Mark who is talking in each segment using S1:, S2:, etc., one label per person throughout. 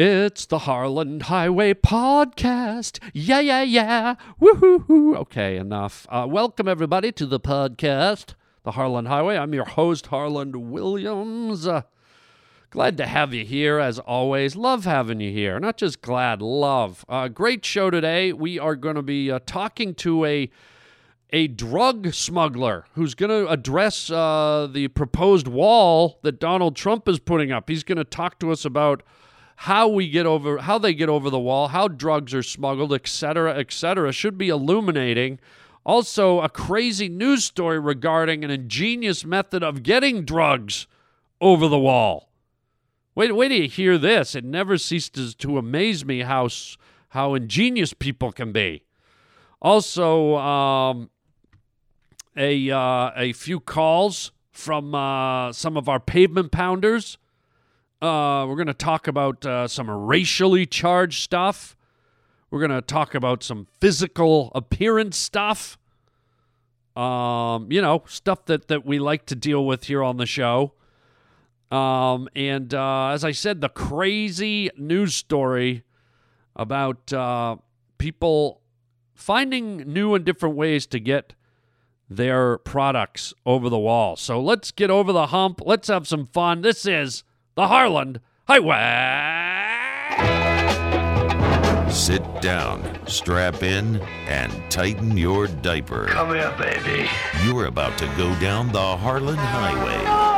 S1: It's the Harland Highway Podcast. Yeah, yeah, yeah. Woohoo. Okay, enough. Uh, welcome, everybody, to the podcast, The Harland Highway. I'm your host, Harland Williams. Uh, glad to have you here, as always. Love having you here. Not just glad, love. Uh, great show today. We are going to be uh, talking to a a drug smuggler who's going to address uh, the proposed wall that Donald Trump is putting up. He's going to talk to us about how we get over how they get over the wall, how drugs are smuggled, etc., etc. should be illuminating. Also, a crazy news story regarding an ingenious method of getting drugs over the wall. Wait, wait till you hear this. It never ceases to amaze me how how ingenious people can be. Also, um, a uh, a few calls from uh, some of our pavement pounders uh, we're going to talk about uh, some racially charged stuff. We're going to talk about some physical appearance stuff. Um, you know, stuff that, that we like to deal with here on the show. Um, and uh, as I said, the crazy news story about uh, people finding new and different ways to get their products over the wall. So let's get over the hump. Let's have some fun. This is the Harland Highway.
S2: Sit down, strap in, and tighten your diaper.
S3: Come here, baby.
S2: You're about to go down the Harland Highway.
S4: No!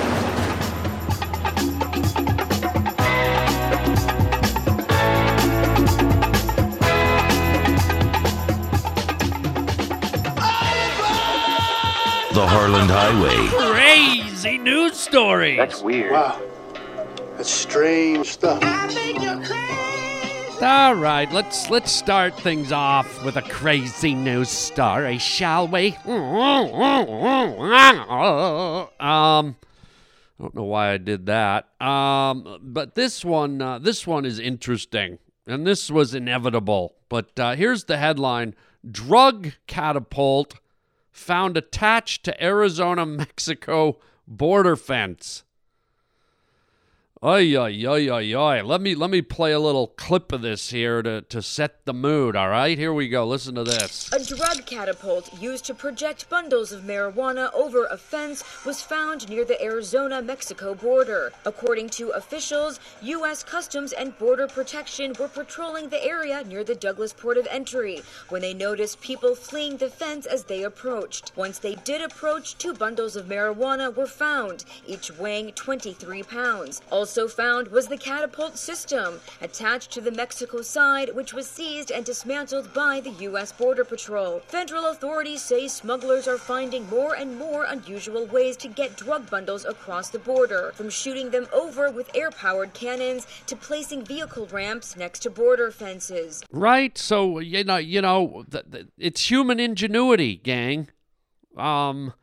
S2: The Harland Highway.
S1: Crazy news story.
S4: That's weird.
S5: Wow. That's strange stuff.
S1: All right, let's let's start things off with a crazy news story, shall we? Um, I don't know why I did that. Um, but this one, uh, this one is interesting, and this was inevitable. But uh, here's the headline: Drug catapult found attached to Arizona Mexico border fence. Ay, ay, ay, ay, ay. Let me let me play a little clip of this here to, to set the mood, all right? Here we go. Listen to this.
S6: A drug catapult used to project bundles of marijuana over a fence was found near the Arizona Mexico border. According to officials, U.S. Customs and Border Protection were patrolling the area near the Douglas port of entry when they noticed people fleeing the fence as they approached. Once they did approach, two bundles of marijuana were found, each weighing 23 pounds. Also found was the catapult system attached to the Mexico side, which was seized and dismantled by the U.S. Border Patrol. Federal authorities say smugglers are finding more and more unusual ways to get drug bundles across the border, from shooting them over with air powered cannons to placing vehicle ramps next to border fences.
S1: Right? So, you know, you know, it's human ingenuity, gang. Um,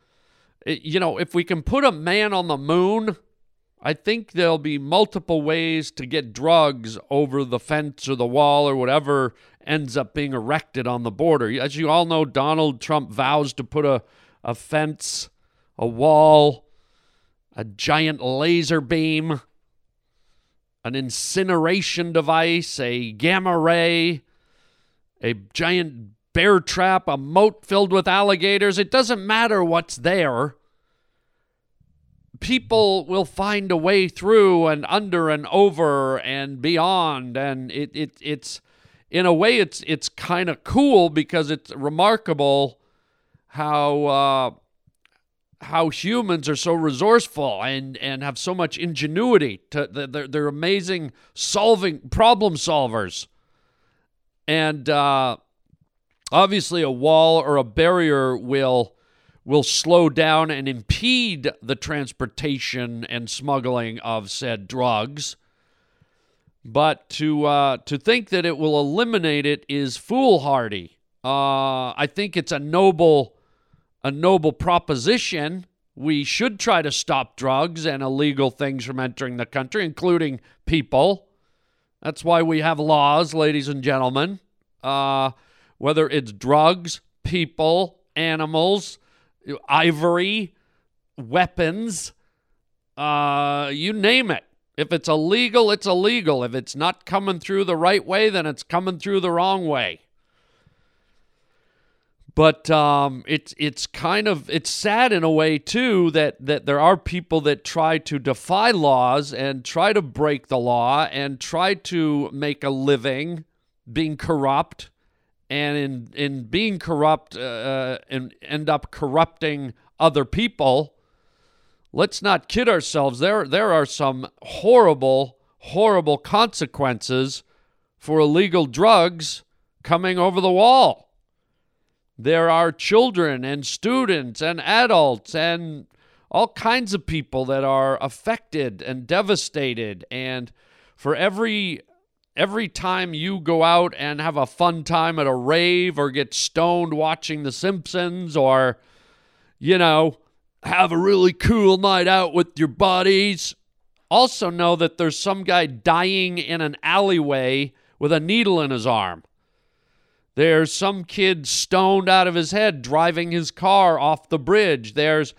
S1: it- you know, if we can put a man on the moon, I think there'll be multiple ways to get drugs over the fence or the wall or whatever ends up being erected on the border. As you all know, Donald Trump vows to put a, a fence, a wall, a giant laser beam, an incineration device, a gamma ray, a giant bear trap, a moat filled with alligators. It doesn't matter what's there people will find a way through and under and over and beyond. And it, it it's in a way it's it's kind of cool because it's remarkable how uh, how humans are so resourceful and and have so much ingenuity to they're, they're amazing solving problem solvers. And uh, obviously a wall or a barrier will will slow down and impede the transportation and smuggling of said drugs. But to uh, to think that it will eliminate it is foolhardy. Uh, I think it's a noble a noble proposition. We should try to stop drugs and illegal things from entering the country, including people. That's why we have laws, ladies and gentlemen. Uh, whether it's drugs, people, animals, ivory, weapons, uh, you name it. If it's illegal, it's illegal. If it's not coming through the right way, then it's coming through the wrong way. But um, it's it's kind of it's sad in a way too that that there are people that try to defy laws and try to break the law and try to make a living being corrupt and in in being corrupt uh, and end up corrupting other people. Let's not kid ourselves. There there are some horrible horrible consequences for illegal drugs coming over the wall. There are children and students and adults and all kinds of people that are affected and devastated and for every every time you go out and have a fun time at a rave or get stoned watching the Simpsons or you know have a really cool night out with your buddies also know that there's some guy dying in an alleyway with a needle in his arm there's some kid stoned out of his head driving his car off the bridge. There's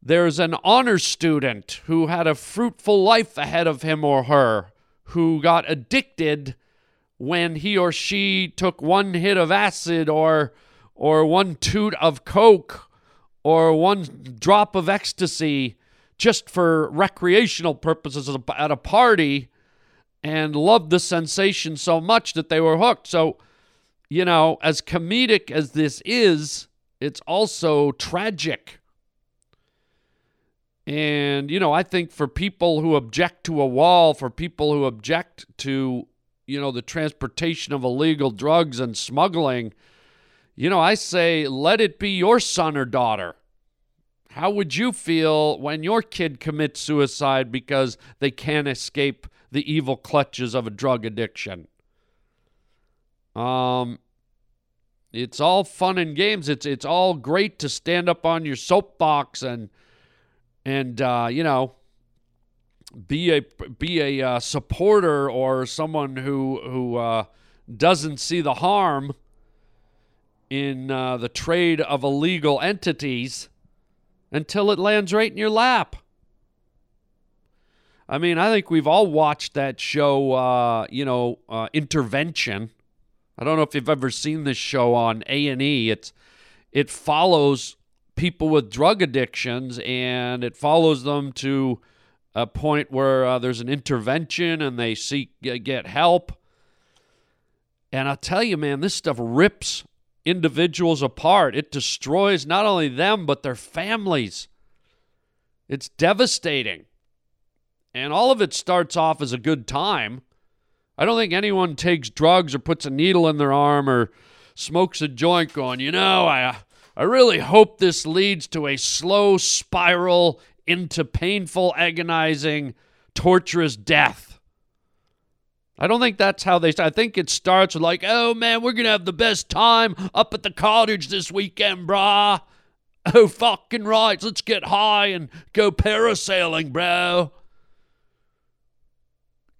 S1: there's an honor student who had a fruitful life ahead of him or her who got addicted when he or she took one hit of acid or or one toot of coke or one drop of ecstasy just for recreational purposes at a party and loved the sensation so much that they were hooked. So you know, as comedic as this is, it's also tragic. And, you know, I think for people who object to a wall, for people who object to, you know, the transportation of illegal drugs and smuggling, you know, I say let it be your son or daughter. How would you feel when your kid commits suicide because they can't escape the evil clutches of a drug addiction? Um, it's all fun and games. It's it's all great to stand up on your soapbox and and uh, you know be a be a uh, supporter or someone who who uh, doesn't see the harm in uh, the trade of illegal entities until it lands right in your lap. I mean, I think we've all watched that show, uh, you know, uh, Intervention I don't know if you've ever seen this show on A&E. It's it follows people with drug addictions and it follows them to a point where uh, there's an intervention and they seek get help. And I'll tell you, man, this stuff rips individuals apart. It destroys not only them but their families. It's devastating. And all of it starts off as a good time I don't think anyone takes drugs or puts a needle in their arm or smokes a joint going, you know, I, I really hope this leads to a slow spiral into painful, agonizing, torturous death. I don't think that's how they start. I think it starts with, like, oh man, we're going to have the best time up at the cottage this weekend, brah. Oh, fucking right. Let's get high and go parasailing, bro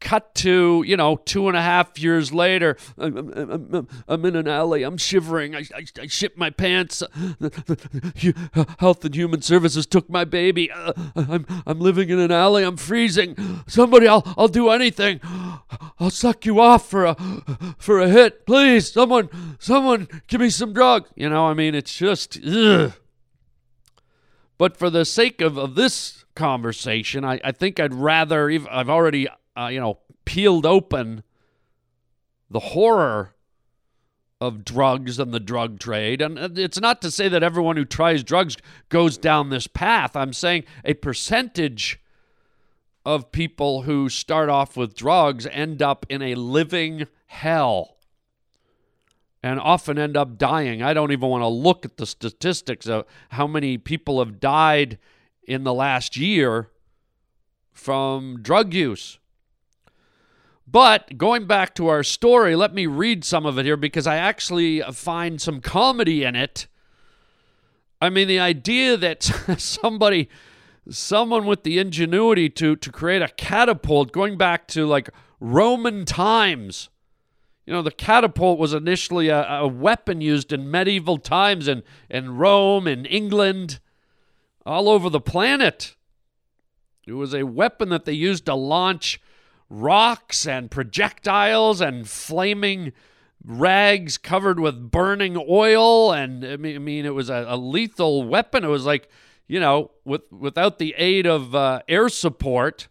S1: cut to you know two and a half years later i'm, I'm, I'm, I'm in an alley i'm shivering i, I, I shit my pants health and human services took my baby uh, i'm, I'm living in an alley i'm freezing somebody i'll, I'll do anything i'll suck you off for a for a hit please someone someone give me some drug you know i mean it's just ugh. but for the sake of, of this conversation I, I think i'd rather i've already uh, you know, peeled open the horror of drugs and the drug trade. And it's not to say that everyone who tries drugs goes down this path. I'm saying a percentage of people who start off with drugs end up in a living hell and often end up dying. I don't even want to look at the statistics of how many people have died in the last year from drug use. But going back to our story, let me read some of it here because I actually find some comedy in it. I mean, the idea that somebody, someone with the ingenuity to to create a catapult, going back to like Roman times. You know, the catapult was initially a, a weapon used in medieval times in, in Rome, in England, all over the planet. It was a weapon that they used to launch rocks and projectiles and flaming rags covered with burning oil. And I mean, it was a, a lethal weapon. It was like, you know, with, without the aid of uh, air support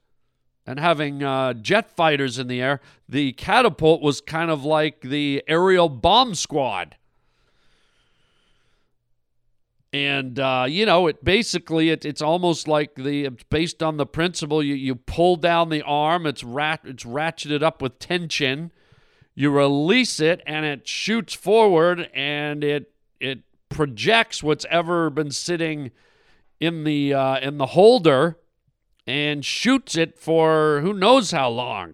S1: and having uh, jet fighters in the air, the catapult was kind of like the aerial bomb squad. And uh, you know, it basically it, it's almost like the it's based on the principle you, you pull down the arm, it's rat it's ratcheted up with tension, you release it, and it shoots forward, and it it projects what's ever been sitting in the uh, in the holder and shoots it for who knows how long.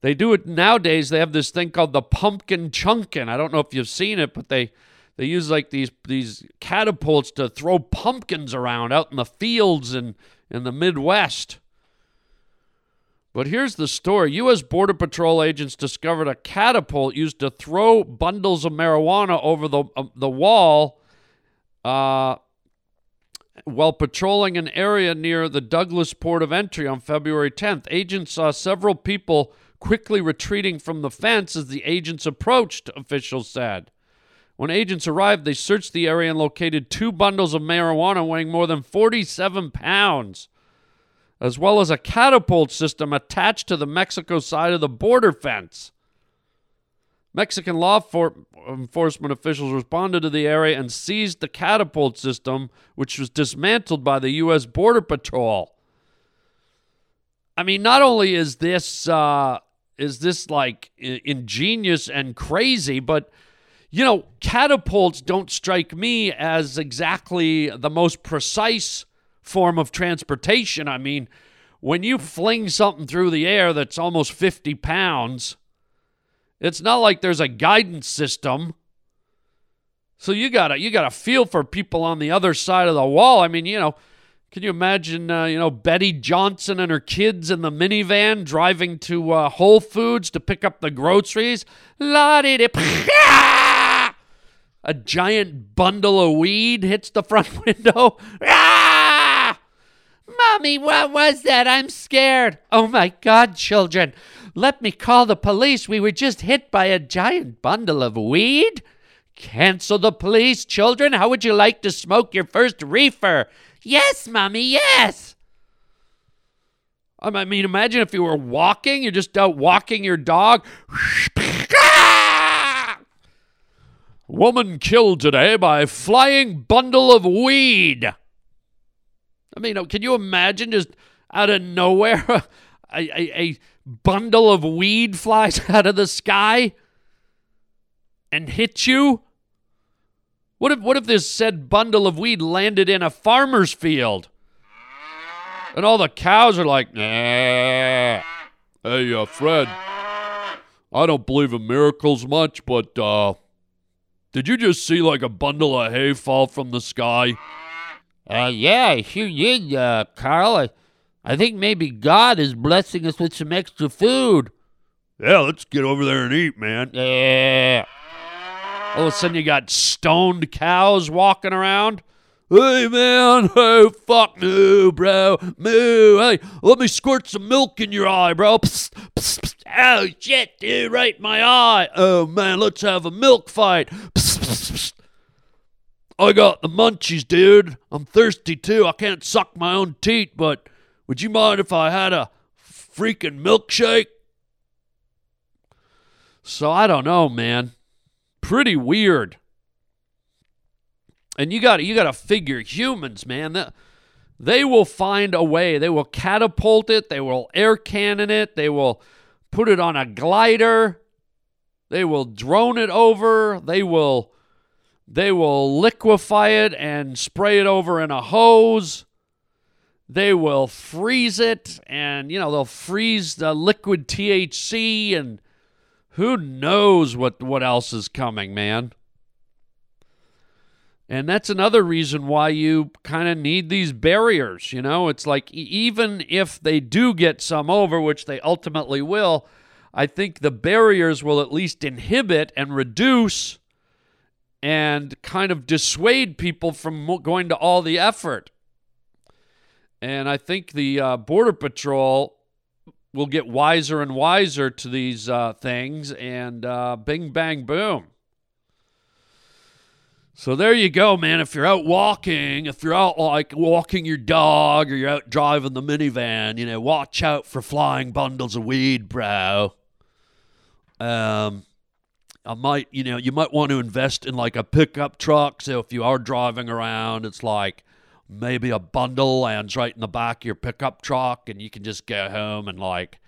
S1: They do it nowadays. They have this thing called the pumpkin chunkin. I don't know if you've seen it, but they they use like these these catapults to throw pumpkins around out in the fields and in the Midwest. But here's the story U.S. Border Patrol agents discovered a catapult used to throw bundles of marijuana over the, uh, the wall uh, while patrolling an area near the Douglas port of entry on February 10th. Agents saw several people quickly retreating from the fence as the agents approached, officials said. When agents arrived, they searched the area and located two bundles of marijuana weighing more than 47 pounds, as well as a catapult system attached to the Mexico side of the border fence. Mexican law for- enforcement officials responded to the area and seized the catapult system, which was dismantled by the U.S. Border Patrol. I mean, not only is this uh, is this like ingenious and crazy, but you know, catapults don't strike me as exactly the most precise form of transportation. I mean, when you fling something through the air that's almost 50 pounds, it's not like there's a guidance system. So you gotta you gotta feel for people on the other side of the wall. I mean, you know, can you imagine, uh, you know, Betty Johnson and her kids in the minivan driving to uh, Whole Foods to pick up the groceries? La di a giant bundle of weed hits the front window. Ah! Mommy, what was that? I'm scared. Oh my God, children. Let me call the police. We were just hit by a giant bundle of weed. Cancel the police, children. How would you like to smoke your first reefer? Yes, Mommy, yes. I mean, imagine if you were walking, you're just out walking your dog. Woman killed today by flying bundle of weed. I mean, can you imagine just out of nowhere a, a, a bundle of weed flies out of the sky and hits you? What if what if this said bundle of weed landed in a farmer's field? And all the cows are like, nah. Hey, uh, Fred, I don't believe in miracles much, but uh, did you just see like a bundle of hay fall from the sky?
S7: Uh, yeah, I sure did, uh, Carl. I, I think maybe God is blessing us with some extra food.
S1: Yeah, let's get over there and eat, man.
S7: Yeah.
S1: All of a sudden, you got stoned cows walking around. Hey, man. Hey, fuck moo, bro. Moo. Hey, let me squirt some milk in your eye, bro. Psst, psst, psst. Oh, shit, dude, right in my eye. Oh, man, let's have a milk fight. psst psst I got the munchies, dude. I'm thirsty too. I can't suck my own teeth, but would you mind if I had a freaking milkshake? So I don't know, man. Pretty weird. And you got you got to figure humans, man. They will find a way. They will catapult it. They will air cannon it. They will put it on a glider. They will drone it over. They will they will liquefy it and spray it over in a hose. they will freeze it and you know they'll freeze the liquid THC and who knows what what else is coming, man. And that's another reason why you kind of need these barriers, you know? It's like even if they do get some over, which they ultimately will, I think the barriers will at least inhibit and reduce and kind of dissuade people from going to all the effort. And I think the uh, Border Patrol will get wiser and wiser to these uh, things, and uh, bing, bang, boom. So there you go, man. If you're out walking, if you're out like walking your dog or you're out driving the minivan, you know, watch out for flying bundles of weed, bro. Um, I might, you know, you might want to invest in like a pickup truck. So if you are driving around, it's like maybe a bundle lands right in the back of your pickup truck and you can just go home and like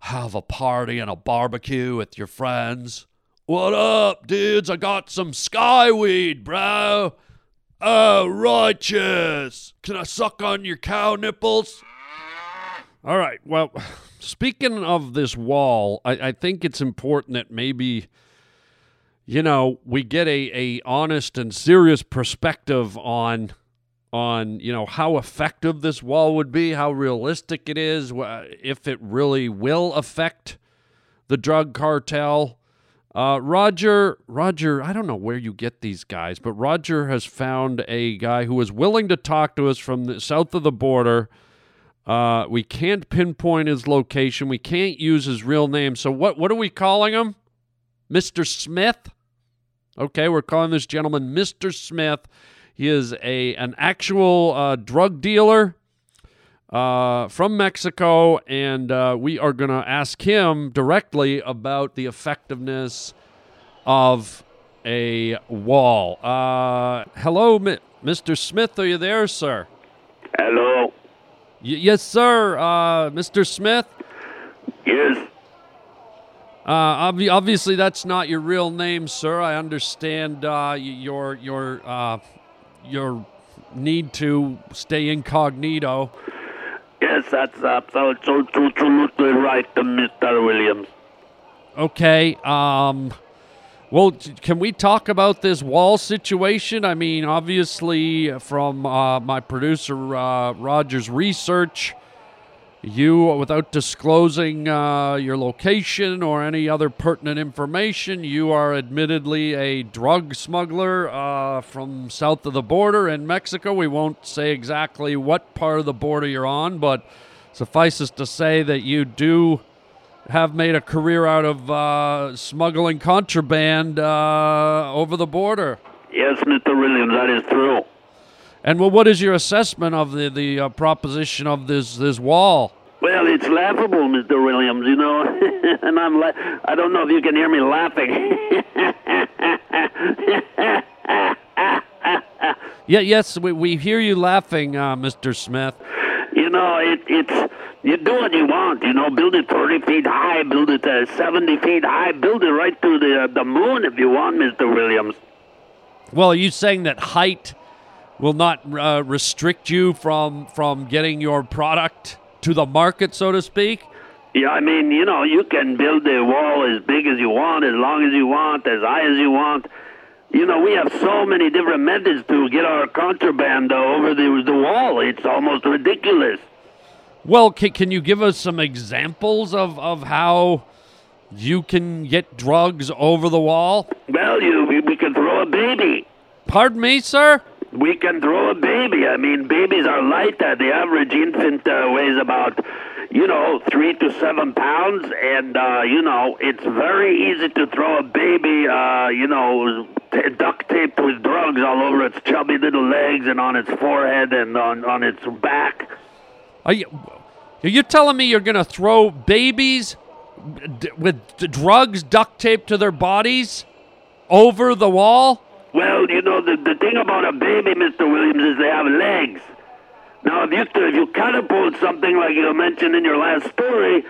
S1: have a party and a barbecue with your friends. What up, dudes? I got some skyweed, bro. Oh, righteous. Can I suck on your cow nipples? All right. Well, speaking of this wall, I, I think it's important that maybe you know we get a, a honest and serious perspective on on you know how effective this wall would be, how realistic it is, if it really will affect the drug cartel. Uh, Roger, Roger, I don't know where you get these guys, but Roger has found a guy who is willing to talk to us from the south of the border. Uh, we can't pinpoint his location. We can't use his real name. So what? What are we calling him? Mister Smith. Okay, we're calling this gentleman Mister Smith. He is a an actual uh, drug dealer uh, from Mexico, and uh, we are going to ask him directly about the effectiveness of a wall. Uh, hello, Mi- Mr. Smith. Are you there, sir?
S8: Hello.
S1: Y- yes, sir. Uh, Mr. Smith.
S8: Yes.
S1: Uh, obvi- obviously, that's not your real name, sir. I understand uh, your your uh, your need to stay incognito.
S8: Yes, that's absolutely right, Mr. Williams.
S1: Okay. Um. Well, can we talk about this wall situation? I mean, obviously, from uh, my producer uh, Roger's research, you, without disclosing uh, your location or any other pertinent information, you are admittedly a drug smuggler uh, from south of the border in Mexico. We won't say exactly what part of the border you're on, but suffices to say that you do have made a career out of uh, smuggling contraband uh, over the border.
S8: Yes, Mr. Williams, that is true.
S1: And well, what is your assessment of the the uh, proposition of this this wall?
S8: Well, it's laughable, Mr. Williams, you know, and I'm la- I don't know if you can hear me laughing.
S1: Yeah, yes, we, we hear you laughing, uh, Mr. Smith.
S8: you know, it, it's you do what you want. You know, build it 30 feet high, build it uh, 70 feet high, build it right to the uh, the moon if you want, Mr. Williams.
S1: Well, are you saying that height will not uh, restrict you from from getting your product to the market, so to speak?
S8: Yeah, I mean, you know, you can build a wall as big as you want, as long as you want, as high as you want. You know, we have so many different methods to get our contraband over the, the wall. It's almost ridiculous.
S1: Well, can, can you give us some examples of, of how you can get drugs over the wall?
S8: Well, you we, we can throw a baby.
S1: Pardon me, sir?
S8: We can throw a baby. I mean, babies are light. Uh, the average infant uh, weighs about, you know, three to seven pounds, and uh, you know, it's very easy to throw a baby, uh, you know, t- duct taped with drugs all over its chubby little legs and on its forehead and on on its back.
S1: Are you, are you telling me you're going to throw babies d- with d- drugs duct taped to their bodies over the wall?
S8: Well, you know, the, the thing about a baby, Mr. Williams, is they have legs. Now, if you if you catapult something like you mentioned in your last story,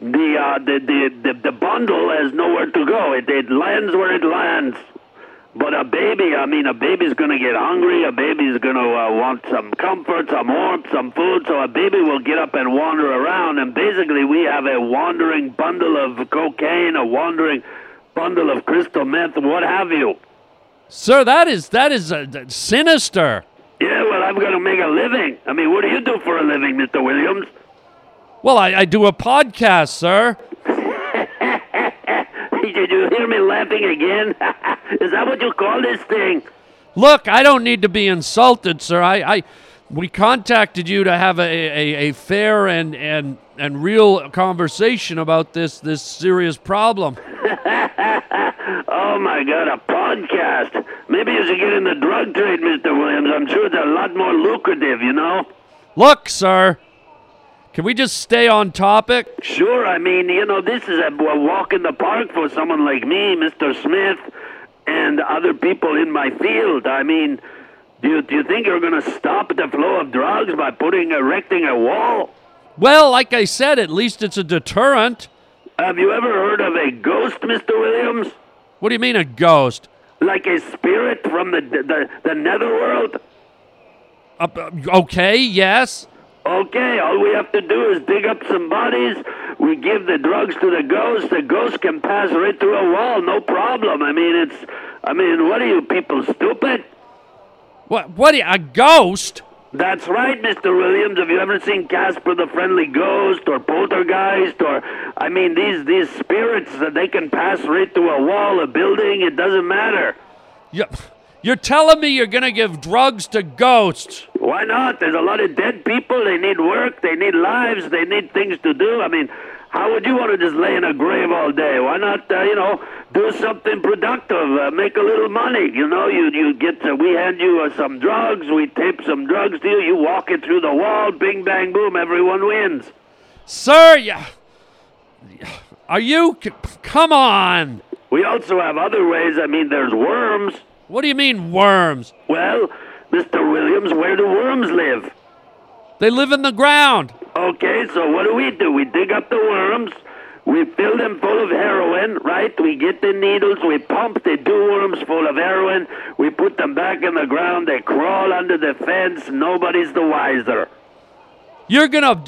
S8: the uh, the, the, the the bundle has nowhere to go. It, it lands where it lands. But a baby, I mean, a baby's going to get hungry. A baby's going to uh, want some comfort, some warmth, some food. So a baby will get up and wander around. And basically, we have a wandering bundle of cocaine, a wandering bundle of crystal meth, what have you.
S1: Sir, that is that is uh, sinister.
S8: Yeah, well, I'm going to make a living. I mean, what do you do for a living, Mr. Williams?
S1: Well, I, I do a podcast, sir.
S8: Did you hear me laughing again? is that what you call this thing?
S1: Look, I don't need to be insulted, sir. I, I we contacted you to have a, a, a fair and, and and real conversation about this this serious problem.
S8: oh my God, a podcast. Maybe you should get in the drug trade, Mr. Williams. I'm sure it's a lot more lucrative, you know?
S1: Look, sir. Can we just stay on topic?
S8: Sure, I mean, you know, this is a, a walk in the park for someone like me, Mr. Smith, and other people in my field. I mean, do you, do you think you're going to stop the flow of drugs by putting, erecting a wall?
S1: Well, like I said, at least it's a deterrent.
S8: Have you ever heard of a ghost, Mr. Williams?
S1: What do you mean a ghost?
S8: Like a spirit from the the, the netherworld?
S1: Uh, okay, yes.
S8: Okay, all we have to do is dig up some bodies. We give the drugs to the ghost. The ghost can pass right through a wall, no problem. I mean, it's. I mean, what are you people stupid?
S1: What? What? Are you, a ghost?
S8: That's right, Mr. Williams. Have you ever seen Casper the Friendly Ghost or Poltergeist or I mean these these spirits that they can pass right through a wall, a building, it doesn't matter.
S1: You, you're telling me you're gonna give drugs to ghosts?
S8: Why not? There's a lot of dead people. They need work. They need lives. They need things to do. I mean, how would you want to just lay in a grave all day? Why not, uh, you know, do something productive, uh, make a little money? You know, you you get to, we hand you uh, some drugs, we tape some drugs to you, you walk it through the wall, bing bang boom, everyone wins.
S1: Sir, yeah. Are you? Come on.
S8: We also have other ways. I mean, there's worms.
S1: What do you mean worms?
S8: Well, Mr. Williams, where do worms live?
S1: They live in the ground.
S8: Okay, so what do we do? We dig up the worms, we fill them full of heroin, right? We get the needles, we pump the dew worms full of heroin, we put them back in the ground, they crawl under the fence, nobody's the wiser.
S1: You're gonna,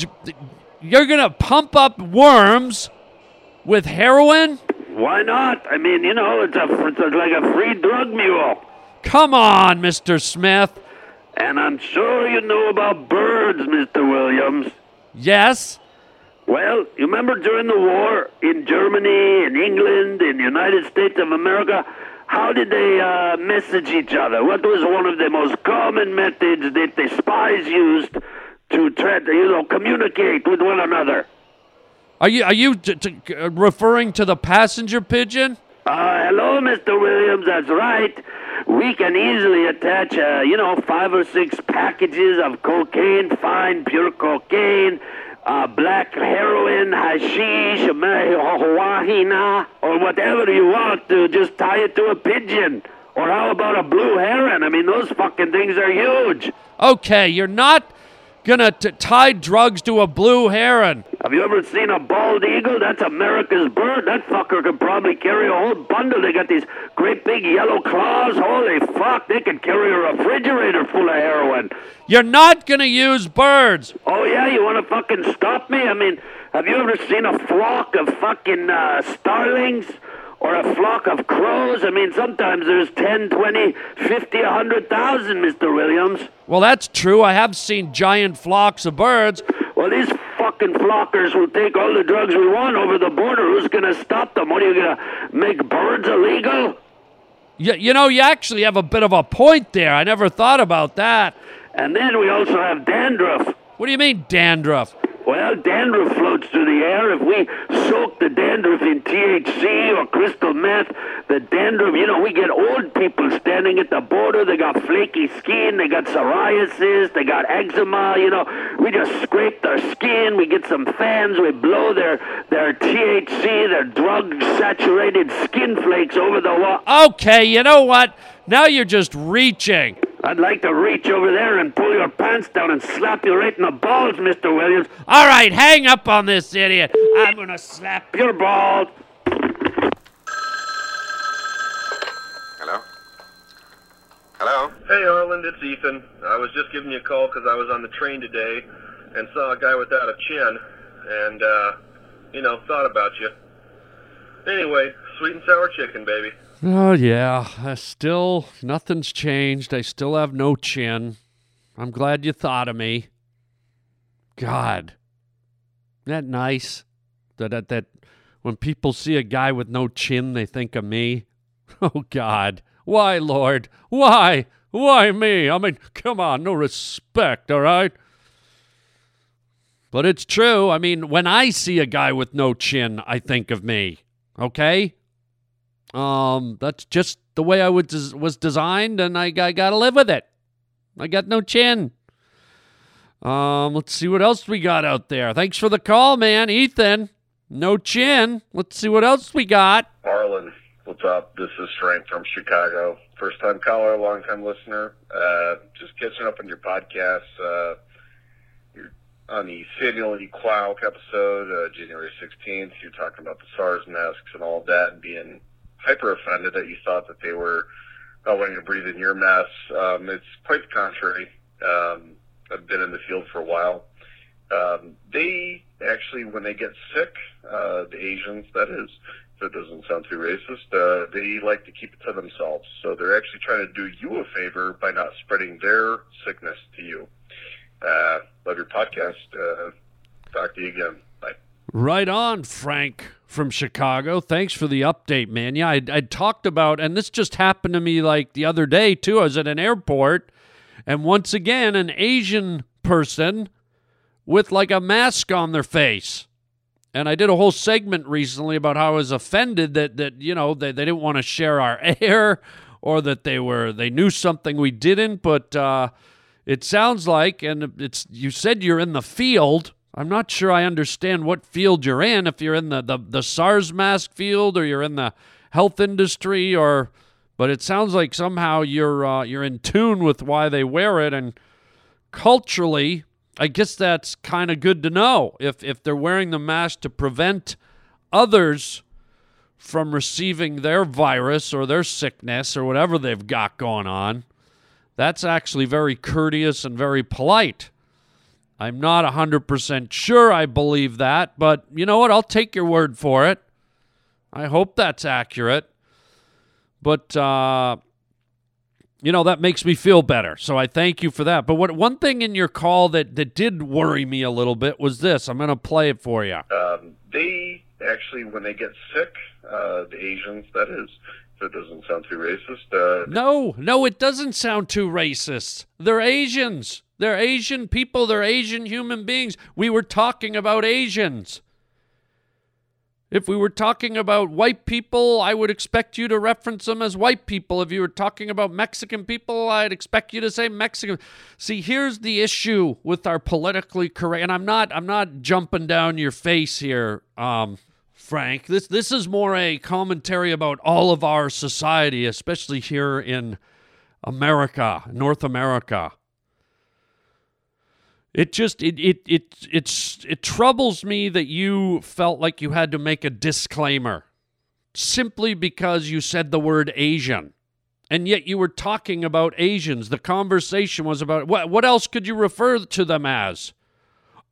S1: you're gonna pump up worms with heroin?
S8: Why not? I mean, you know, it's a it's like a free drug mule.
S1: Come on, Mr. Smith.
S8: And I'm sure you know about birds, Mr. Williams.
S1: Yes.
S8: Well, you remember during the war in Germany, in England, in the United States of America, how did they uh, message each other? What was one of the most common methods that the spies used to try to, you know, communicate with one another?
S1: Are you are you t- t- referring to the passenger pigeon?
S8: Uh, hello, Mr. Williams. That's right. We can easily attach, uh, you know, five or six packages of cocaine, fine, pure cocaine, uh, black heroin, hashish, marijuana, or whatever you want to just tie it to a pigeon. Or how about a blue heron? I mean, those fucking things are huge.
S1: Okay, you're not gonna t- tie drugs to a blue heron.
S8: Have you ever seen a bald eagle? That's America's bird. That fucker could probably carry a whole bundle. They got these great big yellow claws. Holy fuck, they could carry a refrigerator full of heroin.
S1: You're not gonna use birds.
S8: Oh, yeah, you want to fucking stop me? I mean, have you ever seen a flock of fucking uh, starlings? Or a flock of crows? I mean, sometimes there's 10, 20, 50, 100,000, Mr. Williams.
S1: Well, that's true. I have seen giant flocks of birds.
S8: Well, these fucking flockers will take all the drugs we want over the border. Who's going to stop them? What are you going to make birds illegal?
S1: You, you know, you actually have a bit of a point there. I never thought about that.
S8: And then we also have dandruff.
S1: What do you mean, dandruff?
S8: Well, dandruff floats through the air. If we soak the dandruff in THC or crystal meth, the dandruff, you know, we get old people standing at the border. They got flaky skin, they got psoriasis, they got eczema, you know. We just scrape their skin, we get some fans, we blow their, their THC, their drug saturated skin flakes over the wall.
S1: Okay, you know what? Now you're just reaching.
S8: I'd like to reach over there and pull your pants down and slap you right in the balls, Mr. Williams.
S1: All right, hang up on this idiot. I'm gonna slap
S8: your balls.
S9: Hello?
S4: Hello?
S9: Hey, Arland, it's Ethan. I was just giving you a call because I was on the train today and saw a guy without a chin and, uh, you know, thought about you. Anyway, sweet and sour chicken, baby.
S1: Oh, yeah. I still, nothing's changed. I still have no chin. I'm glad you thought of me. God. Isn't that nice? That, that, that when people see a guy with no chin, they think of me. Oh, God. Why, Lord? Why? Why me? I mean, come on, no respect, all right? But it's true. I mean, when I see a guy with no chin, I think of me. Okay? Um, that's just the way I was was designed, and I, I got to live with it. I got no chin. Um, let's see what else we got out there. Thanks for the call, man, Ethan. No chin. Let's see what else we got.
S9: Arland, what's up? This is Frank from Chicago. First time caller, long time listener. Uh, just catching up on your podcast. Uh, on the Samuel E. Quauk episode, uh, January 16th. You're talking about the SARS masks and all that and being hyper offended that you thought that they were not wanting to breathe in your mess. Um, it's quite the contrary. Um, I've been in the field for a while. Um, they actually, when they get sick, uh, the Asians, that is, if it doesn't sound too racist, uh, they like to keep it to themselves. So they're actually trying to do you a favor by not spreading their sickness to you. Uh, love your podcast. Uh, talk to you again.
S1: Right on, Frank from Chicago. Thanks for the update, man. Yeah, I I talked about, and this just happened to me like the other day too. I was at an airport, and once again, an Asian person with like a mask on their face. And I did a whole segment recently about how I was offended that that you know they, they didn't want to share our air or that they were they knew something we didn't. But uh, it sounds like, and it's you said you're in the field. I'm not sure I understand what field you're in. If you're in the the, the SARS mask field or you're in the health industry or but it sounds like somehow you're uh, you're in tune with why they wear it and culturally I guess that's kind of good to know if if they're wearing the mask to prevent others from receiving their virus or their sickness or whatever they've got going on. That's actually very courteous and very polite. I'm not 100% sure I believe that, but you know what? I'll take your word for it. I hope that's accurate. But uh, you know that makes me feel better so i thank you for that but what one thing in your call that that did worry me a little bit was this i'm going to play it for you
S9: Um, they actually, when they get sick, uh, the Asians, that is, if it doesn't sound too racist, uh,
S1: no no it doesn't sound too racist they're asians they're asian people they're asian human beings we were talking about asians if we were talking about white people, I would expect you to reference them as white people. If you were talking about Mexican people, I'd expect you to say Mexican. See, here's the issue with our politically correct and I'm not I'm not jumping down your face here, um, Frank. This this is more a commentary about all of our society, especially here in America, North America. It just it it it it's it troubles me that you felt like you had to make a disclaimer simply because you said the word Asian. And yet you were talking about Asians. The conversation was about what what else could you refer to them as?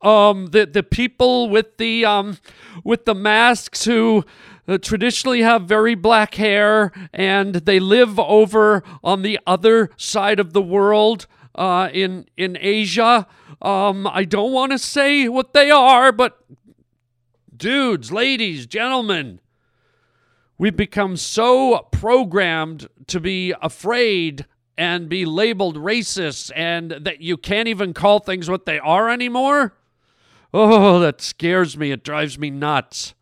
S1: Um the the people with the um with the masks who uh, traditionally have very black hair and they live over on the other side of the world uh, in in Asia. Um, I don't want to say what they are, but dudes, ladies, gentlemen, we've become so programmed to be afraid and be labeled racist, and that you can't even call things what they are anymore. Oh, that scares me. It drives me nuts.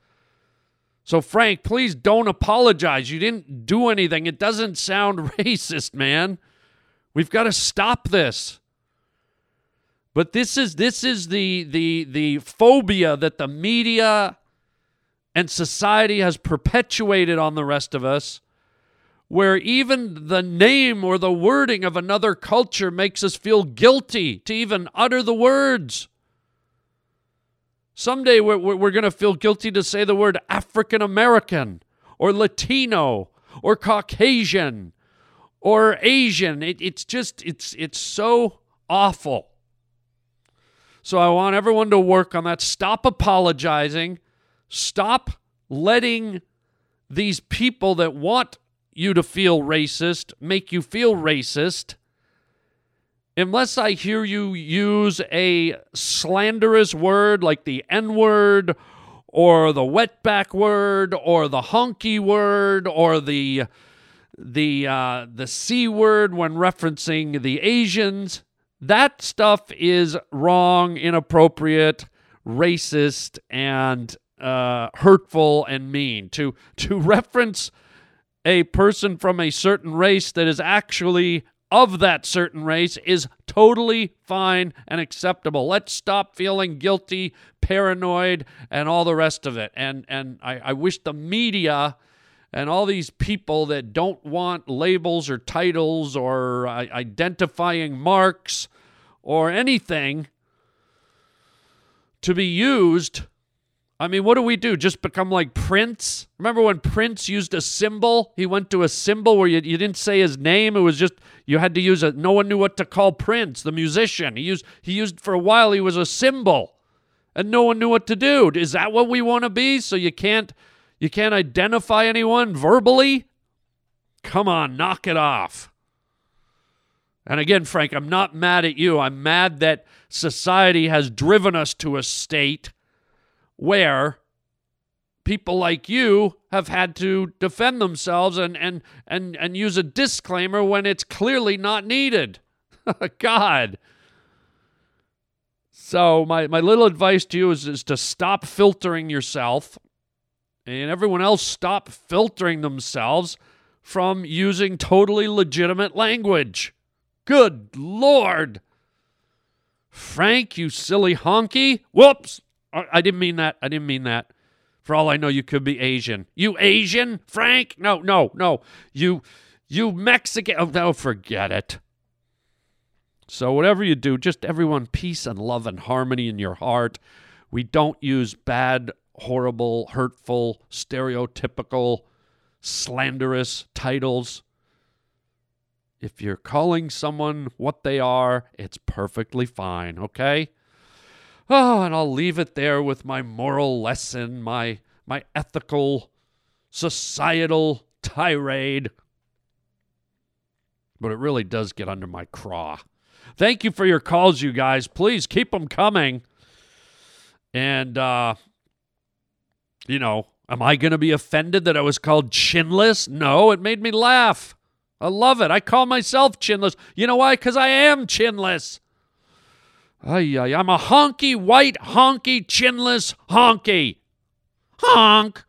S1: So, Frank, please don't apologize. You didn't do anything. It doesn't sound racist, man. We've got to stop this. But this is this is the the the phobia that the media and society has perpetuated on the rest of us where even the name or the wording of another culture makes us feel guilty to even utter the words. Someday we're, we're going to feel guilty to say the word African American or Latino or Caucasian or Asian. It, it's just it's it's so awful. So I want everyone to work on that. Stop apologizing. Stop letting these people that want you to feel racist make you feel racist. Unless I hear you use a slanderous word like the N word or the wetback word or the honky word or the the uh, the c word when referencing the Asians, that stuff is wrong, inappropriate, racist, and uh, hurtful and mean. To to reference a person from a certain race that is actually of that certain race is totally fine and acceptable. Let's stop feeling guilty, paranoid, and all the rest of it. And and I, I wish the media and all these people that don't want labels or titles or uh, identifying marks or anything to be used. I mean, what do we do? Just become like Prince? Remember when Prince used a symbol? He went to a symbol where you, you didn't say his name. It was just you had to use it. No one knew what to call Prince, the musician. He used he used for a while. He was a symbol, and no one knew what to do. Is that what we want to be? So you can't you can't identify anyone verbally? Come on, knock it off. And again, Frank, I'm not mad at you. I'm mad that society has driven us to a state where people like you have had to defend themselves and and and, and use a disclaimer when it's clearly not needed. God. So my, my little advice to you is, is to stop filtering yourself and everyone else stop filtering themselves from using totally legitimate language. Good Lord. Frank, you silly honky. Whoops. I didn't mean that. I didn't mean that. For all I know, you could be Asian. You Asian, Frank? No, no, no. You, you Mexican. Oh, no, forget it. So, whatever you do, just everyone peace and love and harmony in your heart. We don't use bad horrible, hurtful, stereotypical, slanderous titles. If you're calling someone what they are, it's perfectly fine, okay? Oh, and I'll leave it there with my moral lesson, my my ethical, societal tirade. But it really does get under my craw. Thank you for your calls, you guys. Please keep them coming. And uh, you know, am I going to be offended that I was called chinless? No, it made me laugh. I love it. I call myself chinless. You know why? Because I am chinless. Ay, ay, I'm a honky, white, honky, chinless honky. Honk.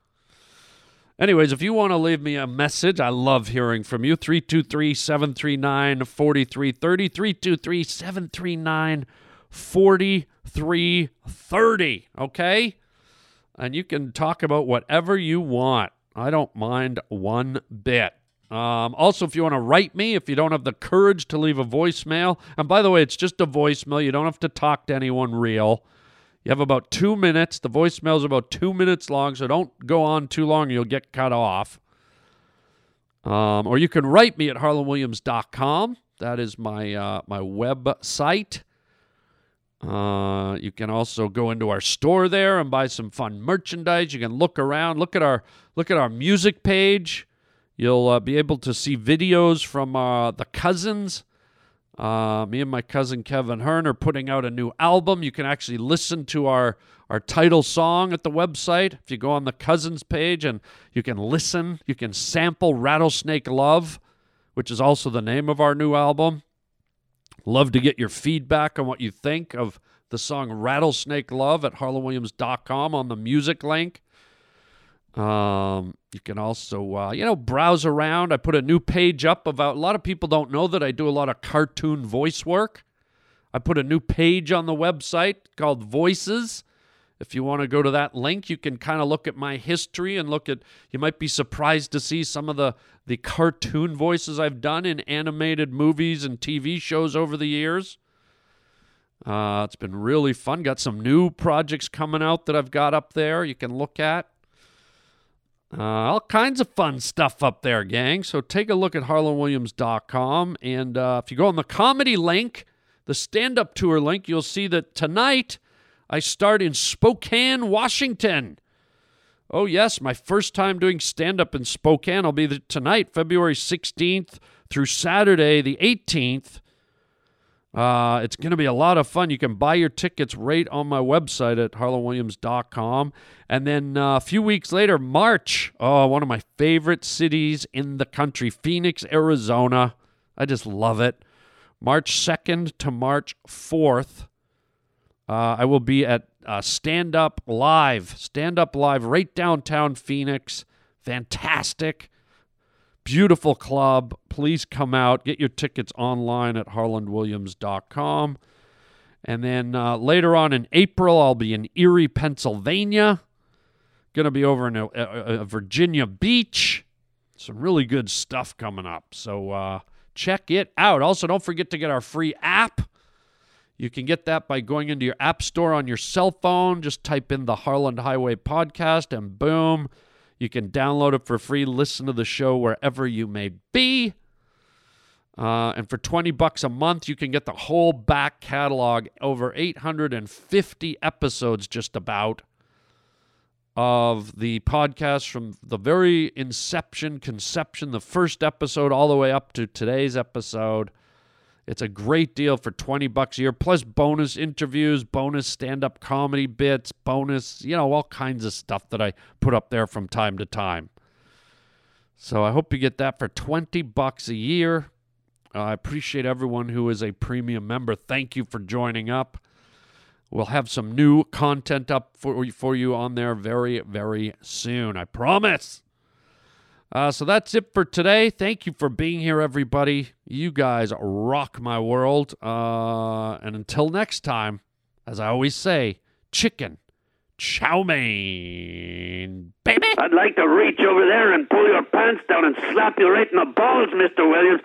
S1: Anyways, if you want to leave me a message, I love hearing from you. 323 739 4330. 323 739 4330. Okay? And you can talk about whatever you want. I don't mind one bit. Um, also, if you want to write me, if you don't have the courage to leave a voicemail, and by the way, it's just a voicemail. You don't have to talk to anyone real. You have about two minutes. The voicemail is about two minutes long, so don't go on too long. You'll get cut off. Um, or you can write me at harlandwilliams.com. That is my uh, my website. Uh, you can also go into our store there and buy some fun merchandise. You can look around, look at our look at our music page. You'll uh, be able to see videos from uh, the cousins. Uh, me and my cousin Kevin Hearn are putting out a new album. You can actually listen to our our title song at the website. If you go on the cousins page and you can listen, you can sample Rattlesnake Love, which is also the name of our new album. Love to get your feedback on what you think of the song Rattlesnake Love at harlandwilliams.com on the music link. Um, you can also, uh, you know, browse around. I put a new page up about a lot of people don't know that I do a lot of cartoon voice work. I put a new page on the website called Voices. If you want to go to that link, you can kind of look at my history and look at, you might be surprised to see some of the, the cartoon voices I've done in animated movies and TV shows over the years. Uh, it's been really fun. Got some new projects coming out that I've got up there you can look at. Uh, all kinds of fun stuff up there, gang. So take a look at harlandwilliams.com. And uh, if you go on the comedy link, the stand up tour link, you'll see that tonight I start in Spokane, Washington. Oh, yes, my first time doing stand up in Spokane will be tonight, February 16th through Saturday, the 18th. Uh, it's going to be a lot of fun. You can buy your tickets right on my website at harlandwilliams.com. And then uh, a few weeks later, March, oh, one of my favorite cities in the country, Phoenix, Arizona. I just love it. March 2nd to March 4th, uh, I will be at uh, Stand Up Live. Stand Up Live right downtown Phoenix. Fantastic. Beautiful club. Please come out. Get your tickets online at harlandwilliams.com. And then uh, later on in April, I'll be in Erie, Pennsylvania. Going to be over in a, a, a Virginia Beach. Some really good stuff coming up. So uh, check it out. Also, don't forget to get our free app. You can get that by going into your app store on your cell phone. Just type in the Harland Highway podcast, and boom, you can download it for free. Listen to the show wherever you may be. Uh, and for 20 bucks a month, you can get the whole back catalog, over 850 episodes, just about, of the podcast from the very inception, conception, the first episode, all the way up to today's episode. It's a great deal for 20 bucks a year, plus bonus interviews, bonus stand up comedy bits, bonus, you know, all kinds of stuff that I put up there from time to time. So I hope you get that for 20 bucks a year. Uh, I appreciate everyone who is a premium member. Thank you for joining up. We'll have some new content up for, for you on there very, very soon. I promise. Uh, so that's it for today. Thank you for being here, everybody. You guys rock my world. Uh, and until next time, as I always say, chicken, chow mein, baby.
S8: I'd like to reach over there and pull your pants down and slap you right in the balls, Mr. Williams.